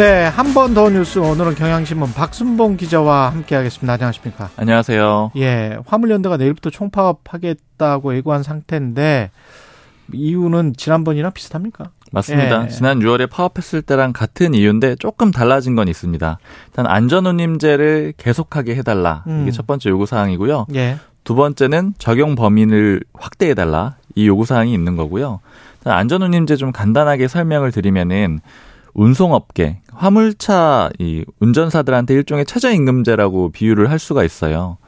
네, 한 번 더 뉴스 오늘은 경향신문 박순봉 기자와 함께하겠습니다. 안녕하십니까? 안녕하세요. 예, 화물연대가 내일부터 총파업하겠다고 예고한 상태인데 이유는 지난번이랑 비슷합니까? 맞습니다. 예. 지난 6월에 파업했을 때랑 같은 이유인데 조금 달라진 건 있습니다. 일단 안전운임제를 계속하게 해달라. 음. 이게 첫 번째 요구 사항이고요. 예, 두 번째는 적용 범위를 확대해달라. 이 요구 사항이 있는 거고요. 안전운임제 좀 간단하게 설명을 드리면은 운송업계, 화물차 이 운전사들한테 일종의 최저임금제라고 비유를 할 수가 있어요.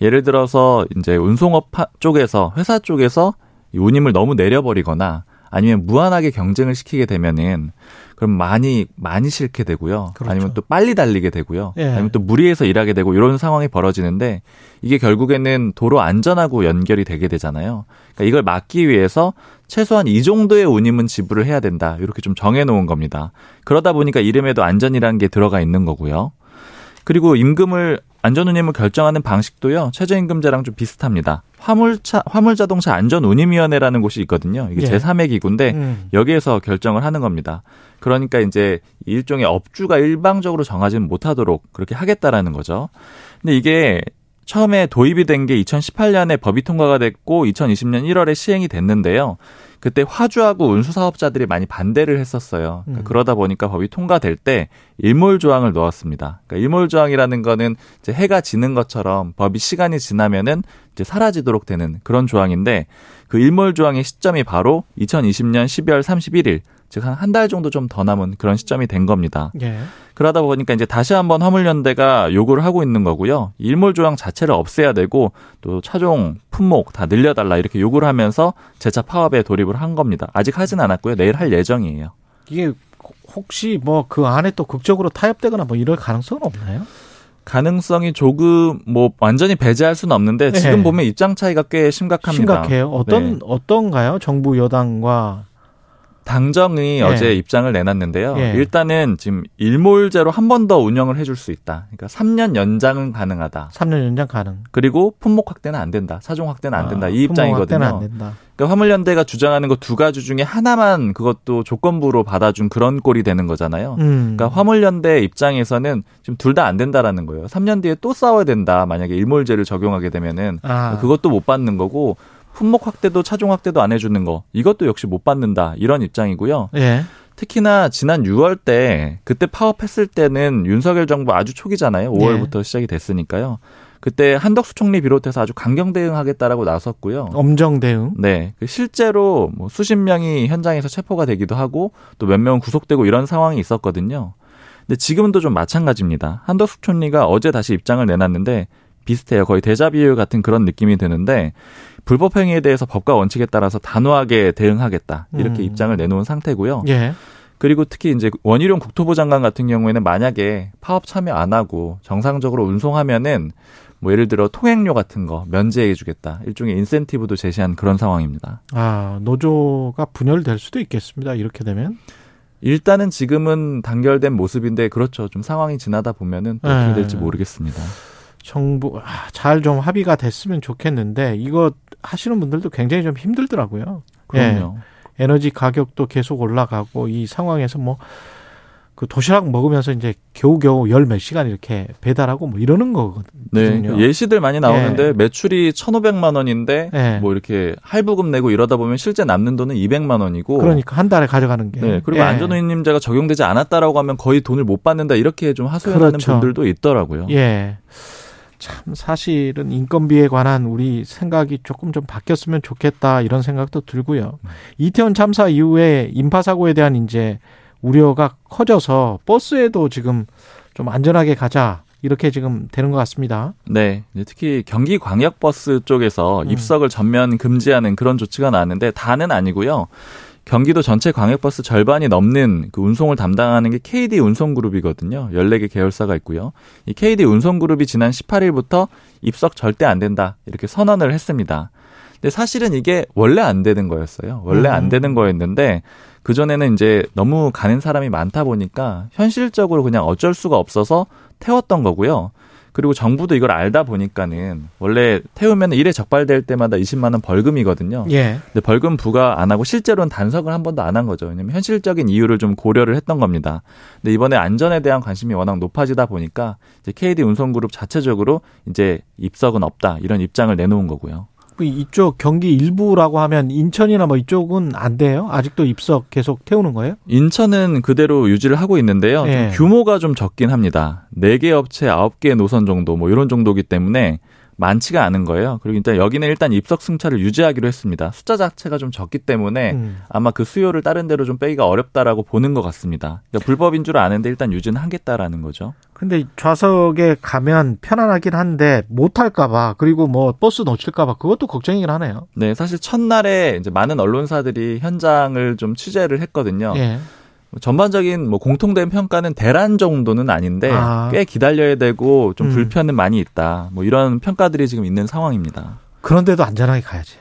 예를 들어서 이제 운송업 파- 쪽에서 회사 쪽에서 이 운임을 너무 내려버리거나 아니면 무한하게 경쟁을 시키게 되면은 그럼 많이 많이 싫게 되고요. 그렇죠. 아니면 또 빨리 달리게 되고요. 예. 아니면 또 무리해서 일하게 되고 이런 상황이 벌어지는데 이게 결국에는 도로 안전하고 연결이 되게 되잖아요. 그러니까 이걸 막기 위해서 최소한 이 정도의 운임은 지불을 해야 된다. 이렇게 좀 정해 놓은 겁니다. 그러다 보니까 이름에도 안전이라는 게 들어가 있는 거고요. 그리고 임금을 안전운임을 결정하는 방식도요 최저임금제랑 좀 비슷합니다. 화물차 화물자동차 안전운임위원회라는 곳이 있거든요. 이게 예. 제3의 기구인데 음, 여기에서 결정을 하는 겁니다. 그러니까 이제 일종의 업주가 일방적으로 정하지는 못하도록 그렇게 하겠다라는 거죠. 근데 이게 처음에 도입이 된 게 2018년에 법이 통과가 됐고 2020년 1월에 시행이 됐는데요. 그때 화주하고 운수 사업자들이 많이 반대를 했었어요. 그러니까 음. 그러다 보니까 법이 통과될 때 일몰 조항을 넣었습니다. 그러니까 일몰 조항이라는 거는 이제 해가 지는 것처럼 법이 시간이 지나면은 이제 사라지도록 되는 그런 조항인데 그 일몰 조항의 시점이 바로 2020년 12월 31일 즉 한 한 달 정도 좀 더 남은 그런 시점이 된 겁니다. 예, 그러다 보니까 이제 다시 한번 화물연대가 요구를 하고 있는 거고요. 일몰 조항 자체를 없애야 되고 또 차종 품목 다 늘려달라 이렇게 요구를 하면서 재차 파업에 돌입을 한 겁니다. 아직 하진 않았고요. 내일 할 예정이에요. 이게 혹시 뭐 그 안에 또 극적으로 타협되거나 뭐 이럴 가능성은 없나요? 가능성이 조금 뭐 완전히 배제할 수는 없는데 지금 네. 보면 입장 차이가 꽤 심각합니다. 심각해요. 어떤 네. 어떤가요? 정부 여당과 당정이 예. 어제 입장을 내놨는데요. 예. 일단은 지금 일몰제로 한 번 더 운영을 해줄 수 있다. 그러니까 3년 연장은 가능하다. 3년 연장 가능. 그리고 품목 확대는 안 된다. 사종 확대는 안 된다. 아, 이 확대는 안 입장이거든요. 된다. 그러니까 화물연대가 주장하는 거 두 가지 중에 하나만 그것도 조건부로 받아준 그런 꼴이 되는 거잖아요. 음. 그러니까 화물연대 입장에서는 지금 둘 다 안 된다라는 거예요. 3년 뒤에 또 싸워야 된다. 만약에 일몰제를 적용하게 되면은 아, 그것도 못 받는 거고 품목 확대도 차종 확대도 안 해주는 거 이것도 역시 못 받는다 이런 입장이고요. 예. 특히나 지난 6월 때 그때 파업했을 때는 윤석열 정부 아주 초기잖아요. 5월부터 시작이 됐으니까요. 그때 한덕수 총리 비롯해서 아주 강경 대응하겠다라고 나섰고요. 엄정 대응. 네, 그 실제로 뭐 수십 명이 현장에서 체포가 되기도 하고 또 몇 명은 구속되고 이런 상황이 있었거든요. 근데 지금도 좀 마찬가지입니다. 한덕수 총리가 어제 다시 입장을 내놨는데 비슷해요. 거의 대자비유 같은 그런 느낌이 드는데 불법 행위에 대해서 법과 원칙에 따라서 단호하게 대응하겠다 이렇게 음. 입장을 내놓은 상태고요. 예. 그리고 특히 이제 원희룡 국토부 장관 같은 경우에는 만약에 파업 참여 안 하고 정상적으로 운송하면은 뭐 예를 들어 통행료 같은 거 면제해 주겠다. 일종의 인센티브도 제시한 그런 상황입니다. 아, 노조가 분열될 수도 있겠습니다. 이렇게 되면. 일단은 지금은 단결된 모습인데 그렇죠. 좀 상황이 지나다 보면은 또 어떻게 네. 될지 모르겠습니다. 정부 아, 잘좀 합의가 됐으면 좋겠는데 이거 하시는 분들도 굉장히 좀 힘들더라고요. 그럼요. 에너지 가격도 계속 올라가고 이 상황에서 뭐 그 도시락 먹으면서 이제 겨우겨우 열 몇 시간 이렇게 배달하고 뭐 이러는 거거든요. 네. 예시들 많이 나오는데 예. 매출이 1,500만 원인데 예. 뭐 이렇게 할부금 내고 이러다 보면 실제 남는 돈은 200만 원이고 그러니까 한 달에 가져가는 게. 네. 그리고 예. 안전운임제가 적용되지 않았다라고 하면 거의 돈을 못 받는다 이렇게 좀 하소연하는 그렇죠. 분들도 있더라고요. 예. 참 사실은 인건비에 관한 우리 생각이 조금 좀 바뀌었으면 좋겠다 이런 생각도 들고요. 음. 이태원 참사 이후에 인파 사고에 대한 이제 우려가 커져서 버스에도 지금 좀 안전하게 가자 이렇게 지금 되는 것 같습니다. 네. 특히 경기 광역버스 쪽에서 음. 입석을 전면 금지하는 그런 조치가 나왔는데 다는 아니고요. 경기도 전체 광역버스 절반이 넘는 그 운송을 담당하는 게 KD 운송그룹이거든요. 14개 계열사가 있고요. 이 KD 운송그룹이 지난 18일부터 입석 절대 안 된다. 이렇게 선언을 했습니다. 근데 사실은 이게 원래 안 되는 거였어요. 원래 안 되는 거였는데 그전에는 이제 너무 가는 사람이 많다 보니까 현실적으로 그냥 어쩔 수가 없어서 태웠던 거고요. 그리고 정부도 이걸 알다 보니까는 원래 태우면 일에 적발될 때마다 20만 원 벌금이거든요. 예. 근데 벌금 부과 안 하고 실제로는 단속을 한 번도 안 한 거죠. 왜냐면 현실적인 이유를 좀 고려를 했던 겁니다. 근데 이번에 안전에 대한 관심이 워낙 높아지다 보니까 이제 KD 운송그룹 자체적으로 이제 입석은 없다 이런 입장을 내놓은 거고요. 그 이쪽 경기 일부라고 하면 인천이나 뭐 이쪽은 안 돼요? 아직도 입석 계속 태우는 거예요? 인천은 그대로 유지를 하고 있는데요. 예. 좀 규모가 좀 적긴 합니다. 4개 업체, 9개 노선 정도 뭐 이런 정도기 때문에 많지가 않은 거예요. 그리고 일단 여기는 일단 입석 승차를 유지하기로 했습니다. 숫자 자체가 좀 적기 때문에 음. 아마 그 수요를 다른 데로 좀 빼기가 어렵다라고 보는 것 같습니다. 그러니까 불법인 줄 아는데 일단 유지는 하겠다라는 거죠. 근데 좌석에 가면 편안하긴 한데 못 탈까봐 그리고 뭐 버스 놓칠까봐 그것도 걱정이긴 하네요. 네, 사실 첫날에 이제 많은 언론사들이 현장을 좀 취재를 했거든요. 예. 전반적인 뭐 공통된 평가는 대란 정도는 아닌데 아. 꽤 기다려야 되고 좀 음. 불편은 많이 있다. 뭐 이런 평가들이 지금 있는 상황입니다. 그런데도 안전하게 가야지.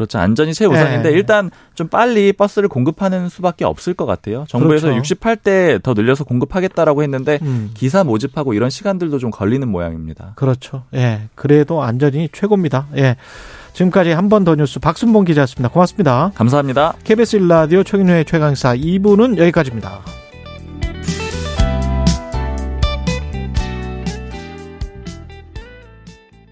그렇죠. 안전이 최우선인데 네. 일단 좀 빨리 버스를 공급하는 수밖에 없을 것 같아요. 정부에서 그렇죠. 68대 더 늘려서 공급하겠다라고 했는데 음. 기사 모집하고 이런 시간들도 좀 걸리는 모양입니다. 그렇죠. 예. 그래도 안전이 최고입니다. 예. 지금까지 한 번 더 뉴스 박순봉 기자였습니다. 고맙습니다. 감사합니다. KBS 1라디오 최근의 최강사 2부는 여기까지입니다.